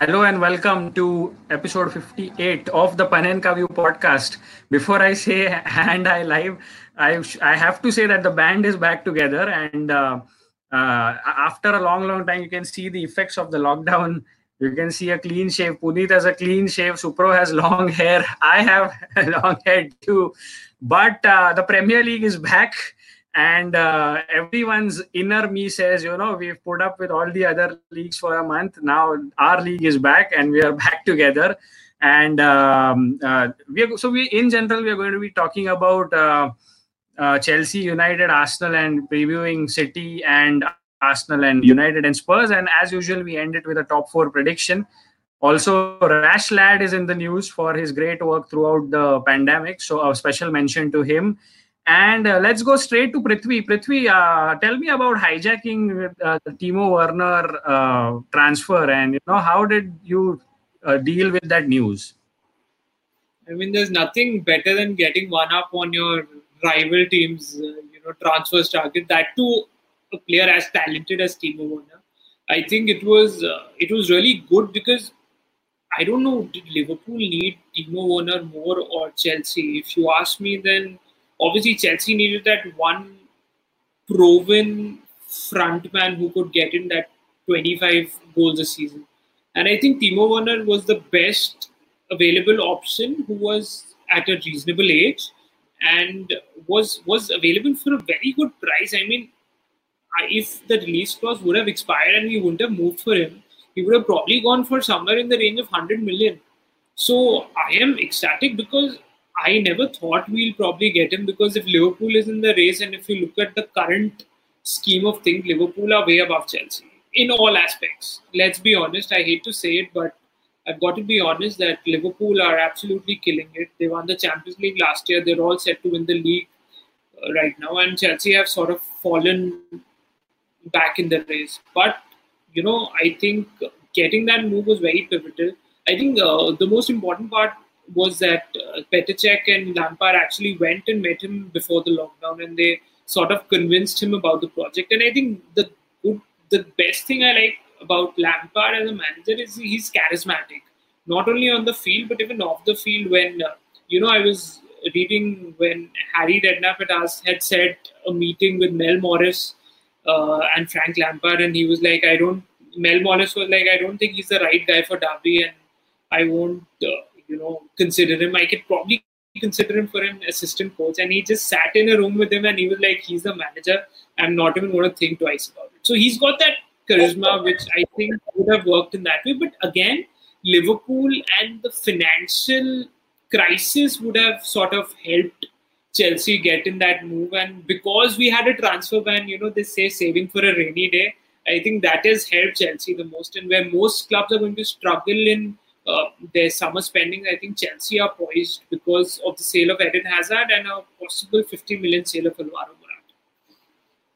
Hello and welcome to episode 58 of the Panenka View podcast. Before I say and I live, I, I have to say that the band is back together. And uh, uh, after a long, long time, you can see the effects of the lockdown. You can see a clean shave. Puneet has a clean shave. Supro has long hair. I have long hair too. But uh, the Premier League is back and uh, everyone's inner me says you know we've put up with all the other leagues for a month. Now our league is back and we are back together. And um, uh, we are, so we in general we are going to be talking about uh, uh chelsea united arsenal and previewing city and arsenal and united and spurs. And as usual we end it with a top four prediction. Also Rashford is in the news for his great work throughout the pandemic. So a special mention to him and uh, let's go straight to Prithvi. Prithvi, uh, tell me about hijacking uh, Timo Werner uh, transfer, and you know how did you uh, deal with that news? I mean, there's nothing better than getting one up on your rival team's, uh, you know, transfers target. That too, a player as talented as Timo Werner. I think it was it was really good because I don't know did Liverpool need Timo Werner more or Chelsea. If you ask me, then obviously Chelsea needed that one proven frontman who could get in that 25 goals a season. And I think Timo Werner was the best available option who was at a reasonable age and was was available for a very good price. I mean, if the release clause would have expired and we wouldn't have moved for him, he would have probably gone for somewhere in the range of 100 million. So I am ecstatic because I never thought we'll probably get him because if Liverpool is in the race and if you look at the current scheme of things, Liverpool are way above Chelsea in all aspects. Let's be honest. I hate to say it, but I've got to be honest that Liverpool are absolutely killing it. They won the Champions League last year. They're all set to win the league uh, right now, and Chelsea have sort of fallen back in the race. But you know, I think getting that move was very pivotal. I think uh, the most important part was that uh, Petr Cech and Lampard actually went and met him before the lockdown, and they sort of convinced him about the project. And I think the good, the best thing I like about Lampard as a manager is he's charismatic, not only on the field but even off the field. When uh, you know, I was reading when Harry Redknapp had, asked, had said a meeting with Mel Morris uh, and Frank Lampard, and he was like, "I don't." Mel Morris was like, "I don't think he's the right guy for Derby, and I won't." Uh, you know, consider him. I could probably consider him for an assistant coach. And he just sat in a room with him and he was like, he's the manager. I'm not even going to think twice about it. So he's got that charisma, which I think would have worked in that way. But again, Liverpool and the financial crisis would have sort of helped Chelsea get in that move. And because we had a transfer ban, you know, they say saving for a rainy day. I think that has helped Chelsea the most. And where most clubs are going to struggle in uh, their summer spending, I think Chelsea are poised because of the sale of Eden Hazard and a possible 50 million sale of Alvaro Morata.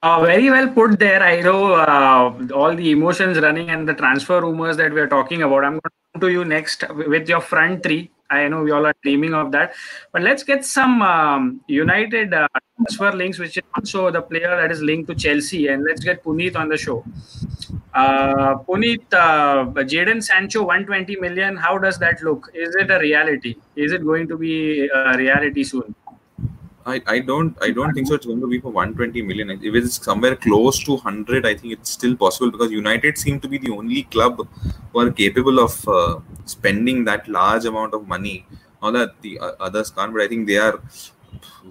Uh, very well put there. I know uh, all the emotions running and the transfer rumors that we are talking about. I'm going to come to you next with your front three. I know we all are dreaming of that. But let's get some um, United uh, transfer links, which is also the player that is linked to Chelsea. And let's get Puneet on the show. Uh, Puneet, uh, Jadon Sancho, 120 million. How does that look? Is it a reality? Is it going to be a reality soon? I, I don't I don't think so. It's going to be for 120 million. If it's somewhere close to 100, I think it's still possible because United seem to be the only club who are capable of uh, spending that large amount of money. Not that the uh, others can't, but I think they are.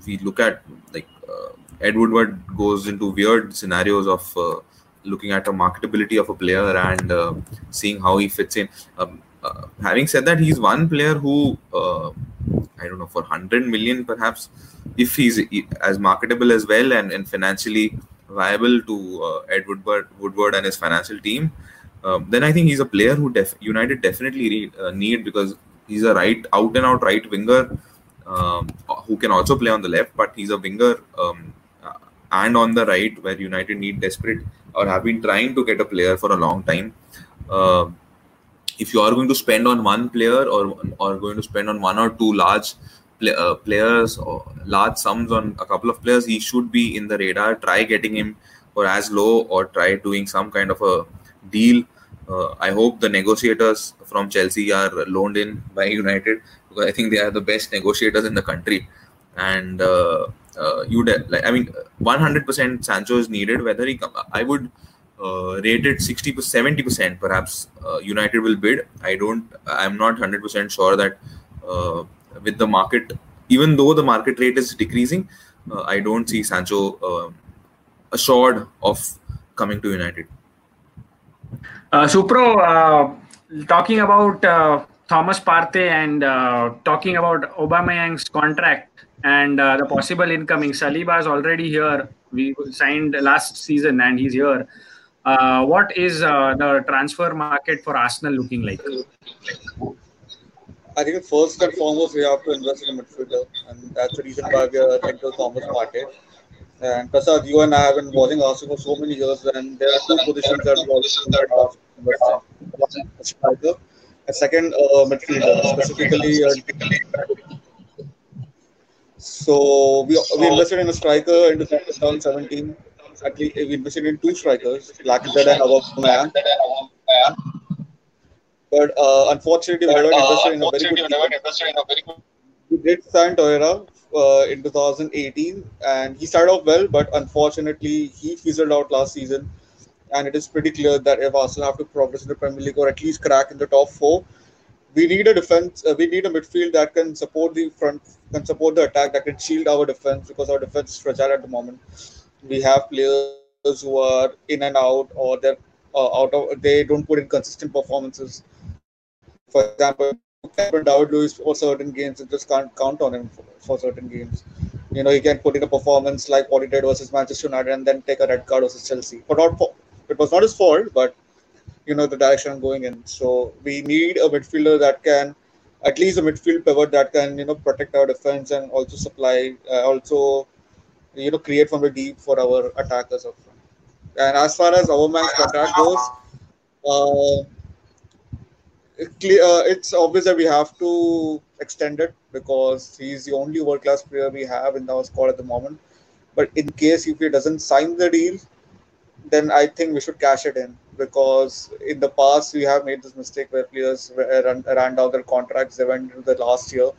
We look at like uh, Ed Woodward goes into weird scenarios of uh, looking at the marketability of a player and uh, seeing how he fits in. Um, uh, having said that, he's one player who I don't know for 100 million perhaps if he's as marketable as well and, and financially viable to uh, Ed Woodward, Woodward and his financial team, um, then I think he's a player who def- United definitely re- uh, need because he's a right out and out right winger um, who can also play on the left, but he's a winger um, uh, and on the right where United need desperate or have been trying to get a player for a long time. Uh, if you are going to spend on one player or or going to spend on one or two large play, uh, players or large sums on a couple of players, he should be in the radar. Try getting him for as low or try doing some kind of a deal Uh, I hope the negotiators from Chelsea are loaned in by United because I think they are the best negotiators in the country. And uh, uh, like, I mean, 100% Sancho is needed. Whether he come, I would uh, rate it 60 to 70 percent perhaps uh, United will bid. I don't. I'm not 100 percent sure that uh, with the market, even though the market rate is decreasing, uh, I don't see Sancho uh, assured of coming to United. Uh, Supro, uh, talking about uh, Thomas Partey and uh, talking about Aubameyang's contract and uh, the possible incoming. Saliba is already here. We signed last season and he's here. Uh, what is uh, the transfer market for Arsenal looking like? I think first and foremost we have to invest in a midfielder, and that's the reason why we are into Thomas Partey. And Prasad, you and I have been watching Arsenal for so many years, and there are two positions that we also invest in. A striker, a second uh, midfielder, specifically. Uh, so we, we invested in a striker in 2017. Actually, we invested in two strikers, Lacazette and Aubameyang. But uh, unfortunately, we never invested in a very good. We did sign Torreira uh, in 2018, and he started off well, but unfortunately, he fizzled out last season. And it is pretty clear that if Arsenal have to progress in the Premier League or at least crack in the top four, we need a defense. Uh, we need a midfield that can support the front, can support the attack, that can shield our defense because our defense is fragile at the moment. We have players who are in and out, or they're uh, out of. They don't put in consistent performances. For example, David Luiz for certain games and just can't count on him for, for, certain games. You know, he can put in a performance like what he did versus Manchester United and then take a red card versus Chelsea. But not for, it was not his fault, but you know the direction I'm going in. So we need a midfielder that can, at least a midfield pivot that can you know protect our defense and also supply, uh, also you know create from the deep for our attackers up front. And as far as our man's contract goes, uh, uh, it's obvious that we have to extend it because he's the only world class player we have in our squad at the moment. But in case if he doesn't sign the deal, then I think we should cash it in because in the past we have made this mistake where players ran, ran down their contracts. They went into the last year,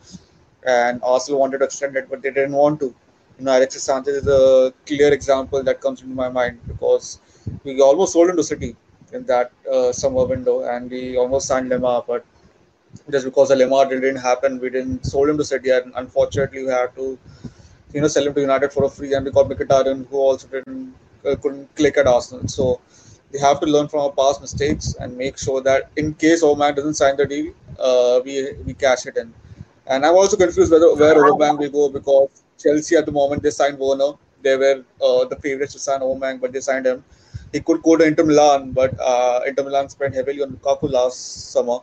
and Arsenal wanted to extend it, but they didn't want to. You know, Alexis Sanchez is a clear example that comes into my mind because we almost sold him to City in that uh, summer window, and we almost signed Lemar, but just because the Lemar didn't happen, we didn't sold him to City, and unfortunately, we had to, you know, sell him to United for a free, and we got Mkhitaryan, who also didn't couldn't click at Arsenal. So we have to learn from our past mistakes and make sure that in case Aubameyang doesn't sign the deal, uh, we we cash it in. And I'm also confused whether where Aubameyang will go because Chelsea at the moment they signed Werner. They were uh, the favorites to sign Aubameyang, but they signed him he could go to Inter Milan, but uh, Inter Milan spent heavily on Lukaku last summer,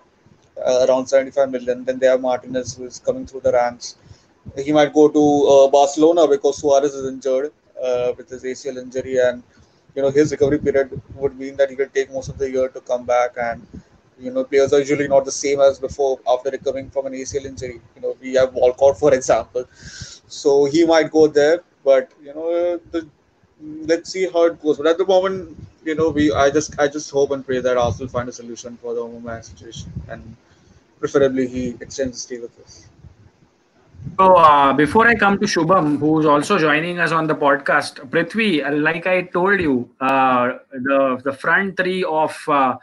uh, around 75 million. Then they have Martinez, who is coming through the ranks. He might go to uh, Barcelona because Suarez is injured uh, with his ACL injury, and you know his recovery period would mean that he could take most of the year to come back. And you know players are usually not the same as before after recovering from an ACL injury. You know we have Walcott, for example, so he might go there. But you know the let's see how it goes. But at the moment, you know, we I just I just hope and pray that Arsenal find a solution for the Aubameyang situation, and preferably he extends his stay with us. So uh, before I come to Shubham, who's also joining us on the podcast, Prithvi, like I told you, uh, the the front three of uh,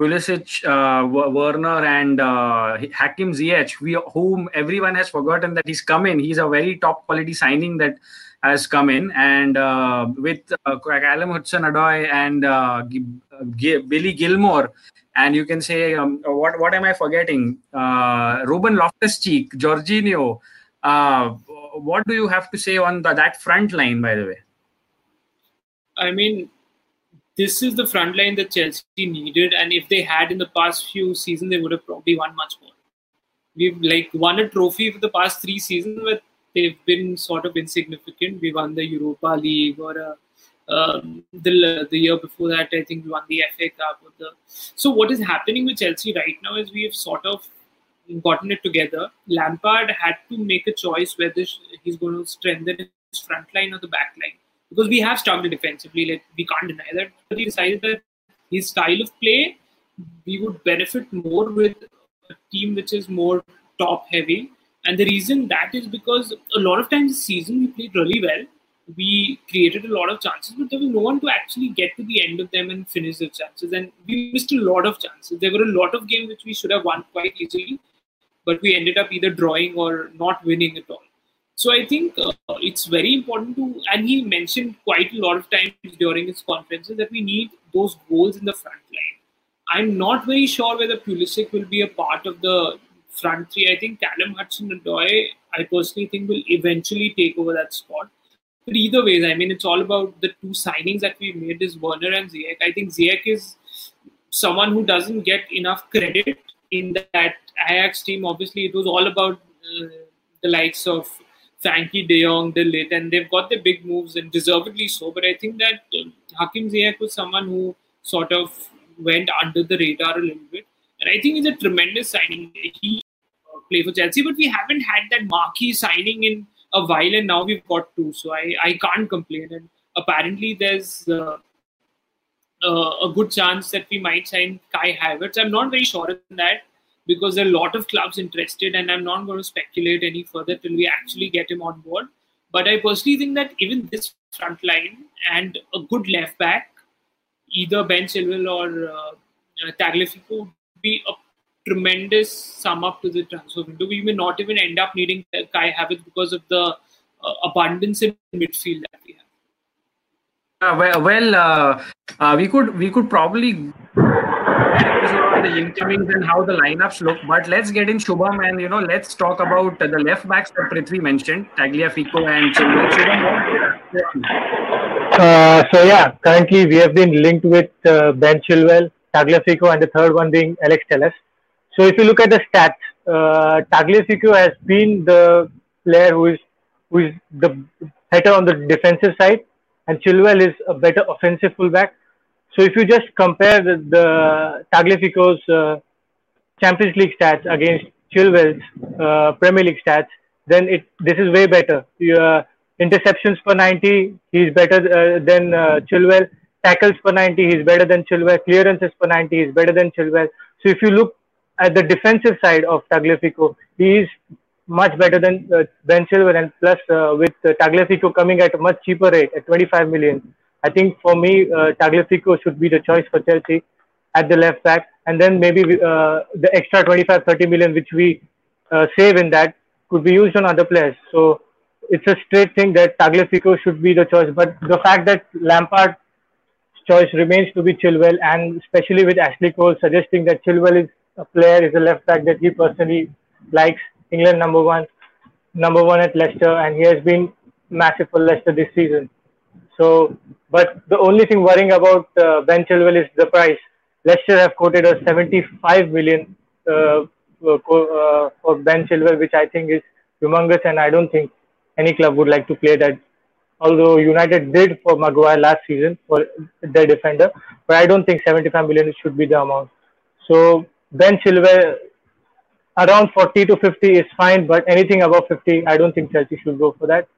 Pulisic, uh, Werner, and uh, Hakim Ziyech, we whom everyone has forgotten that he's come in. He's a very top quality signing that has come in, and uh, with uh, Callum Hudson-Odoi and uh, G- Billy Gilmour, and you can say um, what what am I forgetting? Uh, Ruben Loftus-Cheek, Jorginho. Uh, what do you have to say on the, that front line, by the way? I mean, this is the front line that Chelsea needed, and if they had in the past few seasons, they would have probably won much more. We've like won a trophy for the past three seasons but they've been sort of insignificant. We won the Europa League or uh, um, the the year before that, I think we won the FA Cup. The so what is happening with Chelsea right now is we have sort of gotten it together. Lampard had to make a choice whether he's going to strengthen his front line or the back line because we have struggled defensively. Like we can't deny that, but he decided that his style of play we would benefit more with a team which is more top heavy. And the reason that is because a lot of times this season we played really well. We created a lot of chances, but there was no one to actually get to the end of them and finish the chances. And we missed a lot of chances. There were a lot of games which we should have won quite easily, but we ended up either drawing or not winning at all. So I think uh, it's very important to, and he mentioned quite a lot of times during his conferences that we need those goals in the front line. I'm not very sure whether Pulisic will be a part of the front three. I think Callum Hudson-Odoi, I personally think will eventually take over that spot. But either ways, I mean, it's all about the two signings that we made is Werner and Ziyech. I think Ziyech is someone who doesn't get enough credit in that Ajax team. Obviously, it was all about uh, the likes of Frankie De Jong, De Ligt, and they've got their big moves and deservedly so. But I think that uh, Hakim Ziyech was someone who sort of went under the radar a little bit. And I think he's a tremendous signing. He uh, play for Chelsea, but we haven't had that marquee signing in a while, and now we've got two. So I, I can't complain. And apparently, there's uh, uh, a good chance that we might sign Kai Havertz. I'm not very sure in that because there are a lot of clubs interested, and I'm not going to speculate any further till we actually get him on board. But I personally think that even this front line and a good left back, either Ben Chilwell or uh, Tagliafico, would be a tremendous sum up to the transfer window. We may not even end up needing Kai Havertz because of the uh, abundance in midfield that we have. Uh, well, well uh, uh, we could we could probably the incomings and how the lineups look. But let's get in Shubham and you know let's talk about the left backs that Prithvi mentioned, Tagliafico and Chilwell. Shubham, uh, so yeah, currently we have been linked with uh, Ben Chilwell, Tagliafico, and the third one being Alex Telles. So if you look at the stats, uh, Tagliafico has been the player who is who is the better on the defensive side, and Chilwell is a better offensive fullback. So if you just compare the, the Tagliafico's uh, Champions League stats against Chilwell's uh, Premier League stats, then it this is way better. Uh, interceptions per 90, he's better uh, than uh, Chilwell. Tackles per 90, he's better than Chilwell. Clearances per 90, he's better than Chilwell. So if you look at the defensive side of Tagliafico, he is much better than uh, Ben Chilwell, and plus with Tagliafico coming at a much cheaper rate at 25 million, I think for me, uh, Tagliafico should be the choice for Chelsea at the left back. And then maybe uh, the extra 25, 30 million which we uh, save in that could be used on other players. So it's a straight thing that Tagliafico should be the choice. But the fact that Lampard's choice remains to be Chilwell, and especially with Ashley Cole suggesting that Chilwell is a player, is a left back that he personally likes, England number one, number one at Leicester, and he has been massive for Leicester this season. So, but the only thing worrying about uh, Ben Chilwell is the price. Leicester have quoted a 75 million uh, uh, for Ben Chilwell, which I think is humongous, and I don't think any club would like to play that. Although United did for Maguire last season for their defender, but I don't think 75 million should be the amount. So Ben Chilwell around 40 to 50 is fine, but anything above 50, I don't think Chelsea should go for that.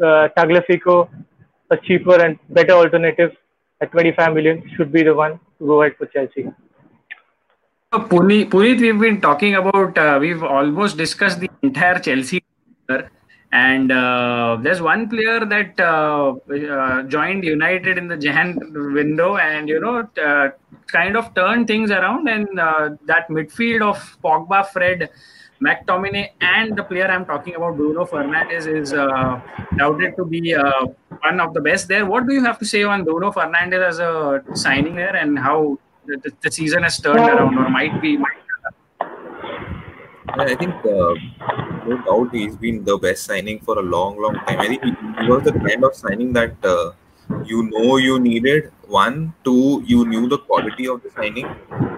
Uh, Tagliafico, a cheaper and better alternative at 25 million should be the one to go ahead for Chelsea. Uh, Puneet, we've been talking about, uh, we've almost discussed the entire Chelsea. And uh, there's one player that uh, uh, joined United in the Jan window and, you know, uh, kind of turned things around. And that midfield of Pogba, Fred, McTominay, and the player I'm talking about, Bruno Fernandes, is doubted to be one of the best there. What do you have to say on Bruno Fernandes as a signing there and how the, the season has turned around or might be? Might I think uh, no doubt he's been the best signing for a long, long time. I think he, he was the kind of signing that uh, you know you needed. One, two, you knew the quality of the signing.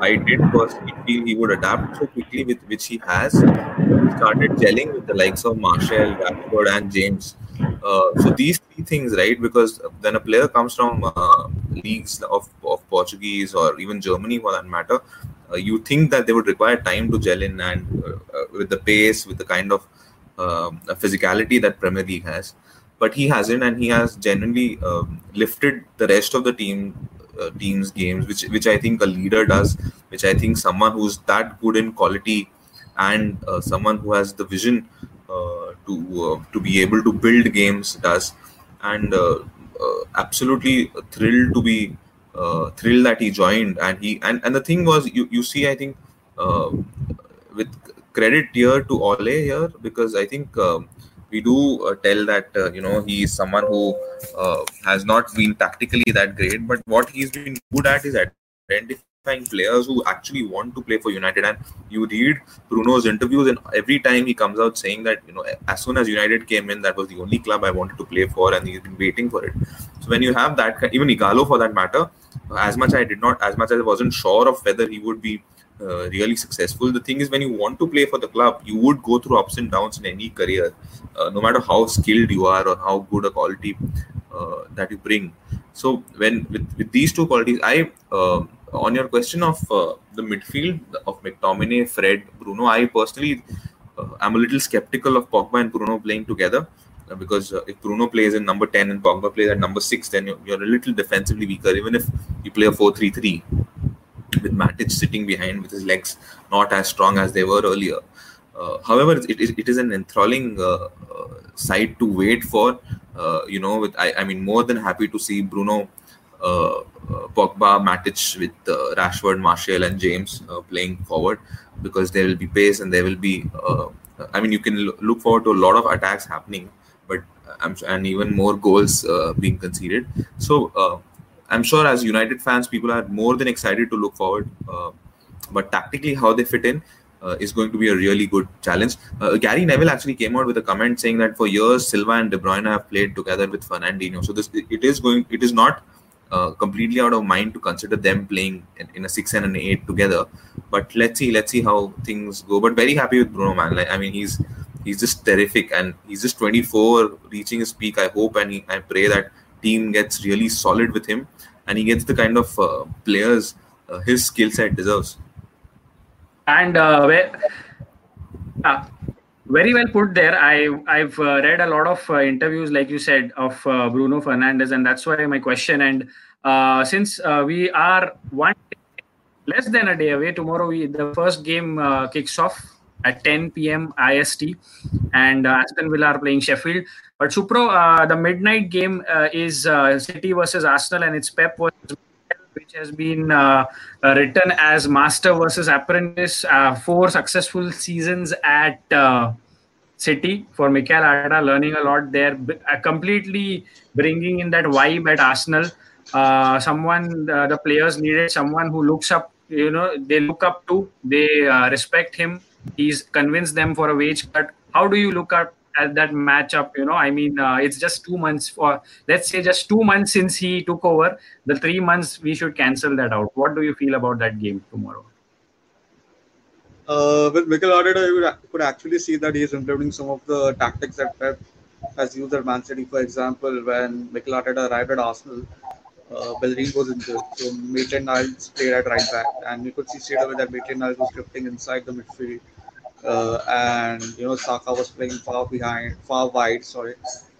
I did personally feel he would adapt so quickly with which he has. Started gelling with the likes of Martial, Rashford, and James. Uh, so these three things, right? Because when a player comes from uh, leagues of, of Portuguese or even Germany, for that matter, uh, you think that they would require time to gel in and uh, uh, with the pace, with the kind of um, physicality that Premier League has. But he hasn't, and he has genuinely um, lifted the rest of the team uh, team's games, which which I think a leader does, which I think someone who's that good in quality and uh, someone who has the vision uh, to uh, to be able to build games does, and uh, absolutely thrilled to be thrilled that he joined. And he and and the thing was, you you see, I think with credit here to Ole here because I think we do uh, tell that uh, you know he is someone who uh, has not been tactically that great, but what he's been good at is identifying players who actually want to play for United. And you read Bruno's interviews, and every time he comes out saying that you know as soon as United came in, that was the only club I wanted to play for, and he's been waiting for it. So when you have that, even Ighalo for that matter, as much I did not, as much as I wasn't sure of whether he would be uh, really successful. The thing is, when you want to play for the club, you would go through ups and downs in any career, uh, no matter how skilled you are or how good a quality uh, that you bring. So, when with, with these two qualities, I uh, on your question of uh, the midfield of McTominay, Fred, Bruno, I personally am a little skeptical of Pogba and Bruno playing together because if Bruno plays in number 10 and Pogba plays at number 6, then you're, you're, a little defensively weaker, even if you play a 4 3 3 with Matic sitting behind with his legs not as strong as they were earlier. Uh, however, it is, it is an enthralling uh, uh, sight to wait for. Uh, you know, with I, I mean, more than happy to see Bruno, uh, Pogba, Matic with Rashford, Martial, and James playing forward because there will be pace and there will be. I mean, you can look forward to a lot of attacks happening, but and even more goals being conceded. So I'm sure as United fans, people are more than excited to look forward. Uh, but tactically, how they fit in uh, is going to be a really good challenge. Uh, Gary Neville actually came out with a comment saying that for years Silva and De Bruyne have played together with Fernandinho. So this it is going. It is not uh, completely out of mind to consider them playing in, in, a six and an eight together. But let's see, let's see how things go. But very happy with Bruno, man. Like I mean, he's he's just terrific, and he's just 24, reaching his peak. I hope and he, I pray that team gets really solid with him and he gets the kind of uh, players uh, his skill set deserves. And uh, where, uh, very well put there. I I've uh, read a lot of uh, interviews, like you said, of Bruno Fernandes, and that's why my question. And since we are one less than a day away, tomorrow we the first game kicks off at 10 p.m. IST, and Aston Villa are playing Sheffield. But Supro, uh, the midnight game uh, is uh, City versus Arsenal, and it's Pep versus which has been uh, uh, written as Master versus Apprentice. four successful seasons at City for Mikel Arteta, learning a lot there, completely bringing in that vibe at Arsenal. someone, the players needed someone who looks up you know they look up to they uh, respect him he's convinced them for a wage cut. How do you look at, at that matchup? You know, I mean, uh, it's just two months for, let's say, just two months since he took over. The three months, we should cancel that out. What do you feel about that game tomorrow? Uh, with Mikel Arteta, you could actually see that he is implementing some of the tactics that Pep has used at Man City. For example, when Mikel Arteta arrived at Arsenal, uh, Bellerin was injured, so Maitland Niles played at right back, and you could see straight away that Maitland Niles was drifting inside the midfield, and you know Saka was playing far behind, far wide, sorry,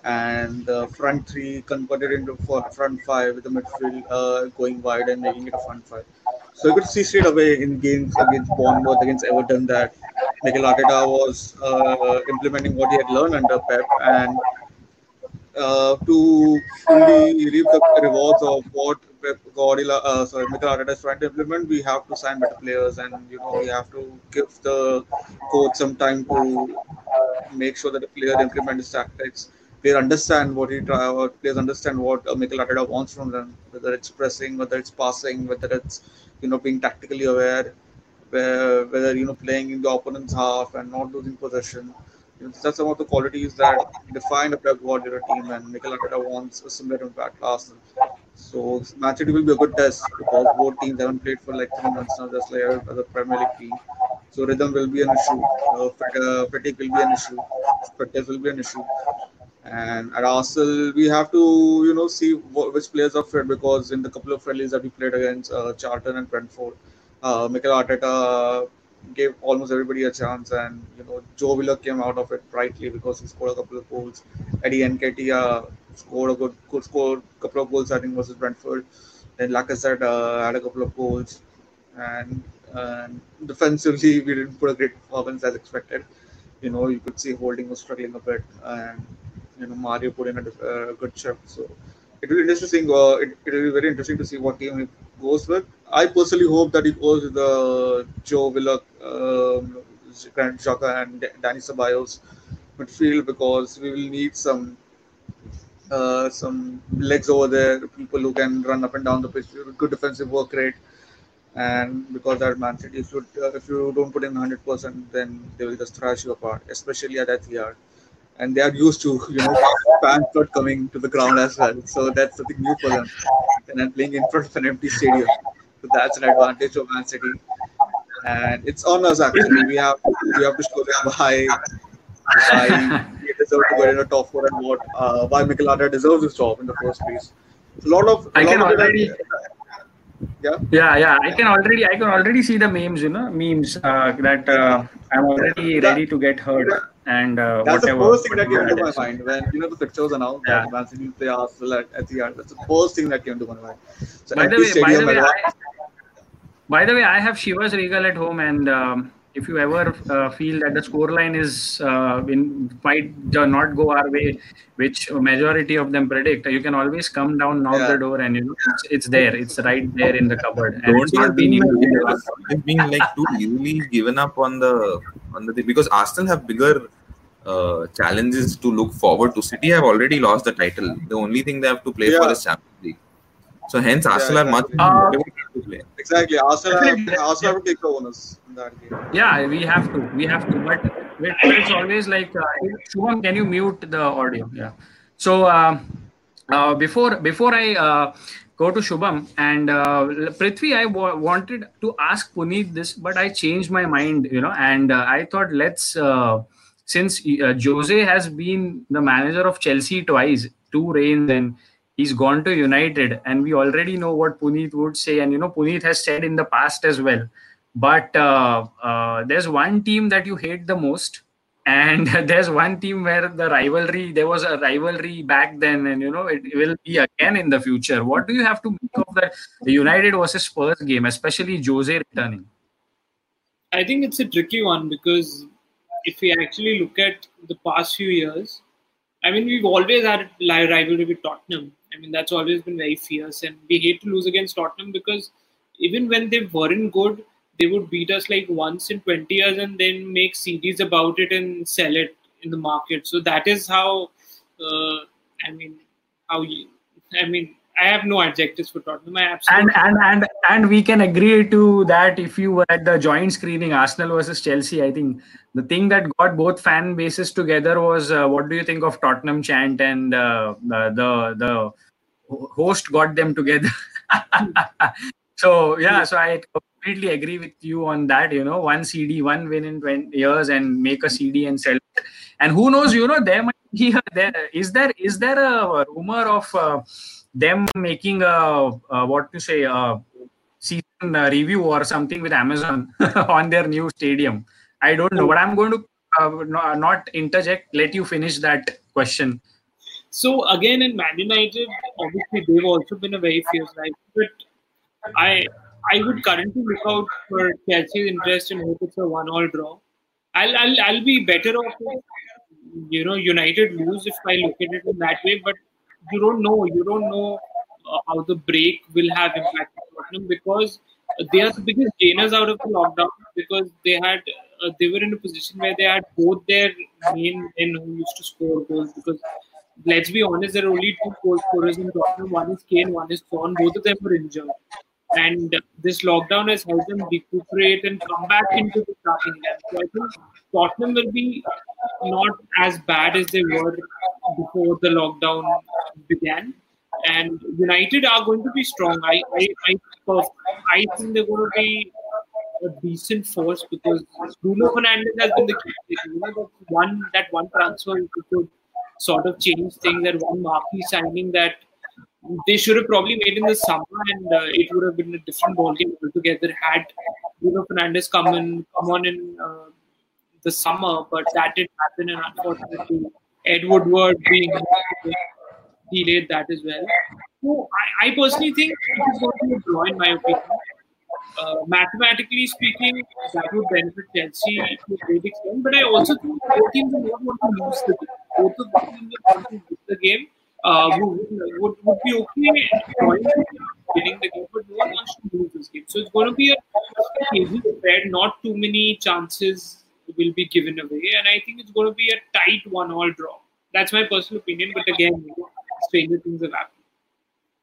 and the front three converted into front five with the midfield uh, going wide and making it a front five. So you could see straight away in games against Bournemouth, against Everton, that Mikel Arteta was uh, implementing what he had learned under Pep, and uh, to fully reap the rewards of what Guardiola, uh, sorry, Mikel Arteta is trying to implement, we have to sign better players, and you know we have to give the coach some time to make sure that the player implements tactics. Players understand what he try, or players understand what uh, Mikel Arteta wants from them, whether it's pressing, whether it's passing, whether it's you know being tactically aware, where, whether you know playing in the opponent's half and not losing possession that's some of the qualities that define a Pep Guardiola team, and Mikel Arteta wants a similar impact last So Man City will be a good test because both teams haven't played for like three months now, just like as a Premier League team. So rhythm will be an issue, uh, fatigue will be an issue, fitness will be an issue. And at Arsenal, we have to, you know, see what, which players are fit because in the couple of friendlies that we played against uh, Charlton and Brentford, uh, Mikel Arteta gave almost everybody a chance, and you know Joe Willock came out of it brightly because he scored a couple of goals. Eddie Nketiah scored a good, good score, couple of goals I think versus Brentford. Then Lacazette uh, had a couple of goals, and, and defensively we didn't put a great performance as expected. You know, you could see Holding was struggling a bit, and you know Mario put in a uh, good shift. So it will be interesting. Uh, it, it will be very interesting to see what team he goes with. I personally hope that he goes with the Joe Willock, um, Granit Xhaka, and Dani Ceballos midfield because we will need some uh, some legs over there, people who can run up and down the pitch, good defensive work rate. And because that Man City, if you, uh, if you don't put in 100%, then they will just thrash you apart, especially at that Etihad. And they are used to, you know, fans not coming to the ground as well. So that's something new for them. And then playing in front of an empty stadium. So that's an advantage of Man City. And it's on us actually. We have we have to show them why why he deserves to get in the top four and what uh, why Mikel Arteta deserves his job in the first place. A lot of a I lot can of already- yeah. yeah yeah i can already i can already see the memes you know memes uh, that uh, i'm already ready to get hurt and uh, That's whatever the first thing that came to my mind when you know the fixtures announced Yeah. that Man City play Arsenal at Etihad. That's the first thing that came to my mind. So by the way by the way I, by the way i have Chivas Regal at home and um, if you ever uh, feel that the scoreline is uh, in might uh, not go our way which majority of them predict you can always come down knock Yeah. the door and you know it's, it's there it's right there in the cupboard and Don't it's you not been think even it's being like too easily given up on the on the thing because Arsenal have bigger uh, challenges to look forward to. City have already lost the title. The only thing they have to play for Yeah. is Champions League. So hence Arsenal are much exactly. more Uh, to play. Exactly. Arsenal have, Arsenal have to take the onus in that game. Yeah, we have to. We have to. But it's always like, uh, Shubham, can you mute the audio? Yeah. So um, uh, before before I uh, go to Shubham and uh, Prithvi, I wanted to ask Puneet this, but I changed my mind. You know, and uh, I thought let's uh, since uh, Jose has been the manager of Chelsea twice, two reigns, and he's gone to United, and we already know what Puneet would say, and you know Puneet has said in the past as well. But uh, uh, there's one team that you hate the most, and there's one team where the rivalry there was a rivalry back then, and you know it will be again in the future. What do you have to make of the United versus Spurs game, especially Jose returning? I think it's a tricky one because if we actually look at the past few years, I mean, we've always had a rivalry with Tottenham. I mean, that's always been very fierce, and we hate to lose against Tottenham because even when they weren't good, they would beat us like once in 20 years and then make CDs about it and sell it in the market. So that is how, uh, I mean, how you, I mean, I have no adjectives for Tottenham. I absolutely And and and and we can agree to that if you were at the joint screening Arsenal versus Chelsea. I think the thing that got both fan bases together was uh, what do you think of Tottenham chant and uh, the, the the host got them together. so yeah, so I completely agree with you on that. You know, one CD, one win in 20 years, and make a CD and sell. it. And who knows? You know, there might be a, there is there is there a rumor of. Uh, them making a, a what to say a season uh, review or something with Amazon on their new stadium. I don't know, but I'm going to uh, not interject. Let you finish that question. So again, in Man United, obviously they've also been a very fierce rival. But I I would currently look out for Chelsea's interest and hope it's a one-all draw. I'll I'll, I'll be better off if you know United lose if I look at it in that way. But you don't know. You don't know uh, how the break will have impacted Tottenham because they are the biggest gainers out of the lockdown because they had uh, they were in a position where they had both their main men who used to score goals because let's be honest, there are only two goal scorers in Tottenham. One is Kane, one is Son. Both of them were injured. And this lockdown has helped them recuperate and come back into the starting eleven. So I think Tottenham will be not as bad as they were before the lockdown began. And United are going to be strong. I I, I, I think they're going to be a decent force because Bruno Fernandes has been the key. You know, that one that one transfer could sort of change things. That one marquee signing that they should have probably made in the summer, and uh, it would have been a different ballgame altogether had Bruno Fernandes come in, come on in uh, the summer. But that didn't happen, and unfortunately, Ed Woodward being delayed that as well. So I, I personally think it is going to be draw, in my opinion. Uh, mathematically speaking, that would benefit Chelsea to a great extent. But I also think both teams do not want to lose the game. Both of the teams want to lose the game. Uh, would, would, would be okay drawing the game, winning the game, but no one wants to lose this game. So it's going to be a easy spread. Not too many chances will be given away, and I think it's going to be a tight one-all draw. That's my personal opinion. But again, you know, stranger things have happened.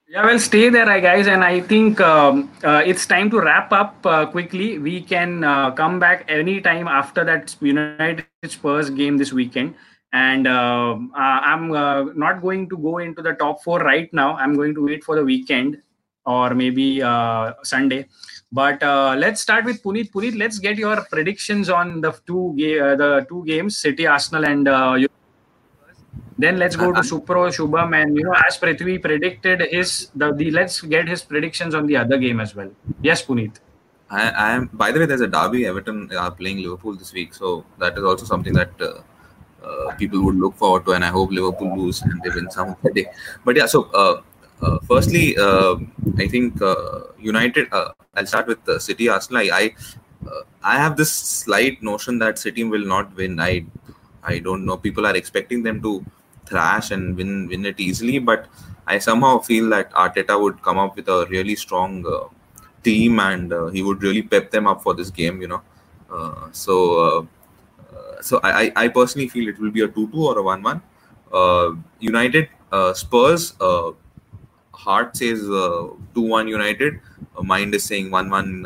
Yeah, well, stay there, guys, and I think um, uh, it's time to wrap up uh, quickly. We can uh, come back anytime after that United Spurs game this weekend. And um, uh, I'm uh, not going to go into the top four right now. I'm going to wait for the weekend or maybe uh, Sunday. But uh, let's start with Puneet. Puneet, let's get your predictions on the two ga- uh, the two games, City, Arsenal, and uh, then let's go to uh-huh. Supro, Shubham, and you know, as Prithvi predicted his the, the let's get his predictions on the other game as well. Yes, Puneet. I, I am. By the way, there's a derby. Everton are playing Liverpool this week, so that is also something that uh, uh, people would look forward to. And I hope Liverpool lose and they win some day. But yeah, so uh, uh firstly, uh, I think uh, United. I'll start with City Arsenal. I I, have this slight notion that City will not win. I I don't know. People are expecting them to thrash and win win it easily. But I somehow feel that Arteta would come up with a really strong uh, team and uh, he would really pep them up for this game. You know, uh, so uh, uh, so I, I personally feel it will be a two-two or a one-one. Uh, United Spurs. Heart says two-one United. mind is saying one-one.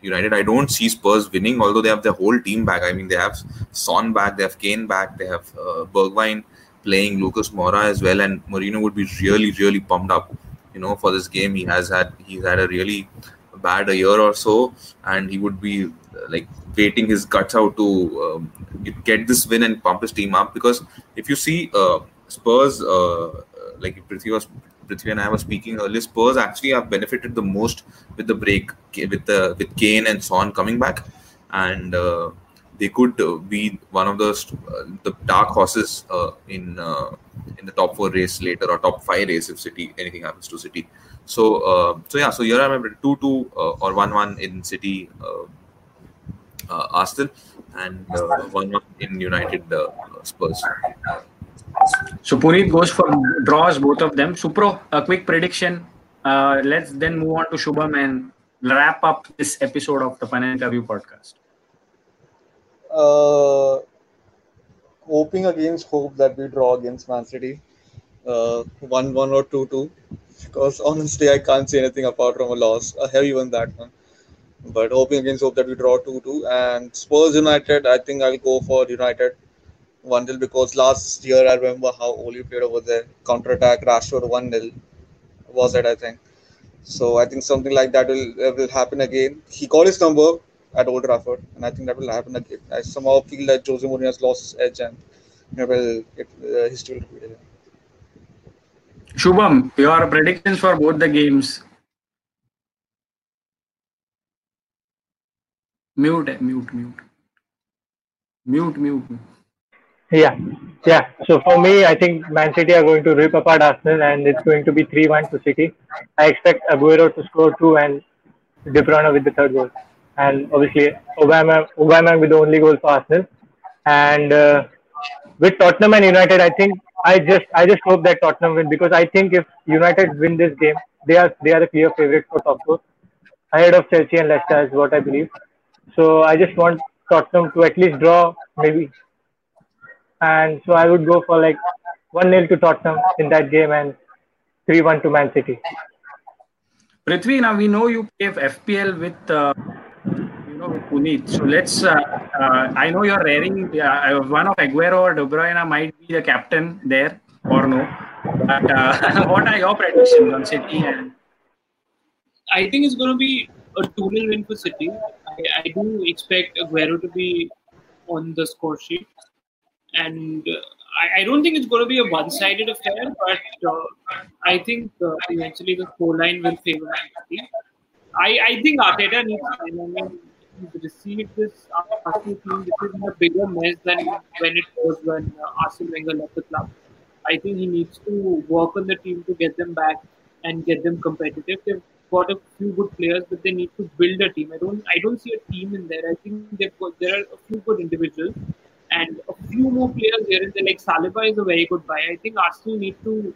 United. I don't see Spurs winning, although they have their whole team back. I mean, they have Son back, they have Kane back, they have uh, Bergwijn playing Lucas Moura as well, and Mourinho would be really, really pumped up, you know, for this game. He has had he's had a really bad a year or so, and he would be like waiting his guts out to um, get this win and pump his team up. Because if you see uh, Spurs, uh, like Prithvi was Prithvi and I were speaking earlier, Spurs actually have benefited the most with the break with the with Kane and Son coming back, and uh, they could uh, be one of the uh, the dark horses uh, in uh, in the top four race later or top five race if City anything happens to City. So uh, so yeah, so here I'm remember two two or one one in City. Arsenal and one one in United Spurs. So Puneet goes for draws, both of them. Supro, a quick prediction. Uh, let's then move on to Shubham and wrap up this episode of the Panenka View podcast. Uh, hoping against hope that we draw against Man City. Uh, 1 1 or 2 2. Because honestly, I can't say anything apart from a loss. A heavy one, that one. But hoping against hope that we draw 2 2. And Spurs United, I think I'll go for United one 0 because last year I remember how Ole played over there. Counter attack, Rashford one 0 was it I think. So I think something like that will uh, will happen again. He got his number at Old Trafford, and I think that will happen again. I somehow feel that Jose Mourinho has lost his edge, and you know, well, it, uh, history will repeat again. Shubham, your predictions for both the games. Mute, mute, mute. Mute, mute. Yeah, yeah. So for me, I think Man City are going to rip apart Arsenal, and it's going to be three-one to City. I expect Aguero to score two and De Bruyne with the third goal, and obviously Obama, Obama with the only goal for Arsenal. And uh, with Tottenham and United, I think I just I just hope that Tottenham win because I think if United win this game, they are they are the clear favourites for top four, ahead of Chelsea and Leicester is what I believe. So I just want Tottenham to at least draw maybe and so I would go for like one 0 to Tottenham in that game and three one to Man City. Prithvi, now we know you play FPL with uh, you know with Puneet. So let's. Uh, uh, I know you're raring. Uh, one of Aguero or De Bruyne might be the captain there or no. But uh, what are your predictions on City? And... I think it's going to be a 2 0 win for City. I, do expect Aguero to be on the score sheet and uh, I, I, don't think it's going to be a one-sided affair, but uh, I think uh, eventually the scoreline will favor Man City. I, I think Arteta needs. I mean, he's received this Arsenal team, which is in a bigger mess than when it was when uh, Arsene Wenger left the club. I think he needs to work on the team to get them back and get them competitive. They've got a few good players, but they need to build a team. I don't I don't see a team in there. I think they've got there are a few good individuals and a few more players here and there. Like Saliba is a very good buy. I think Arsenal need to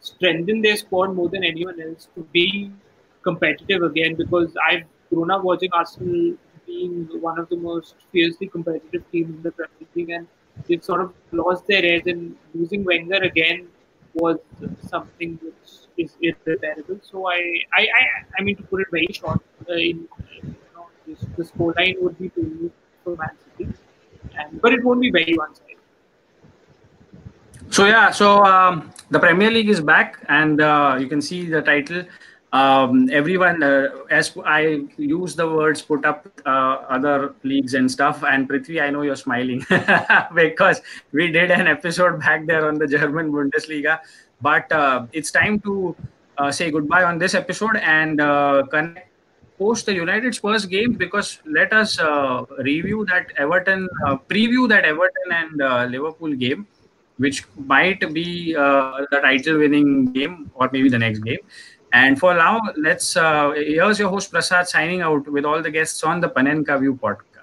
strengthen their squad more than anyone else to be competitive again because I've grown up watching Arsenal being one of the most fiercely competitive teams in the Premier League and they've sort of lost their edge and losing Wenger again was something which is irreparable. So I, I, I, I mean to put it very short, uh, in, you know, this, the scoreline would be to for Man City, and but it won't be very one-sided. So yeah, so um, the Premier League is back, and uh, you can see the title. Um, everyone, uh, as I use the words, put up uh, other leagues and stuff. And Prithvi, I know you're smiling because we did an episode back there on the German Bundesliga. But uh, it's time to uh, say goodbye on this episode and uh, connect post the United Spurs game because let us uh, review that Everton, preview that Everton and Liverpool game which might be uh, the title winning game or maybe the next game. And for now, let's uh, here's your host Prasad signing out with all the guests on the Panenka View podcast.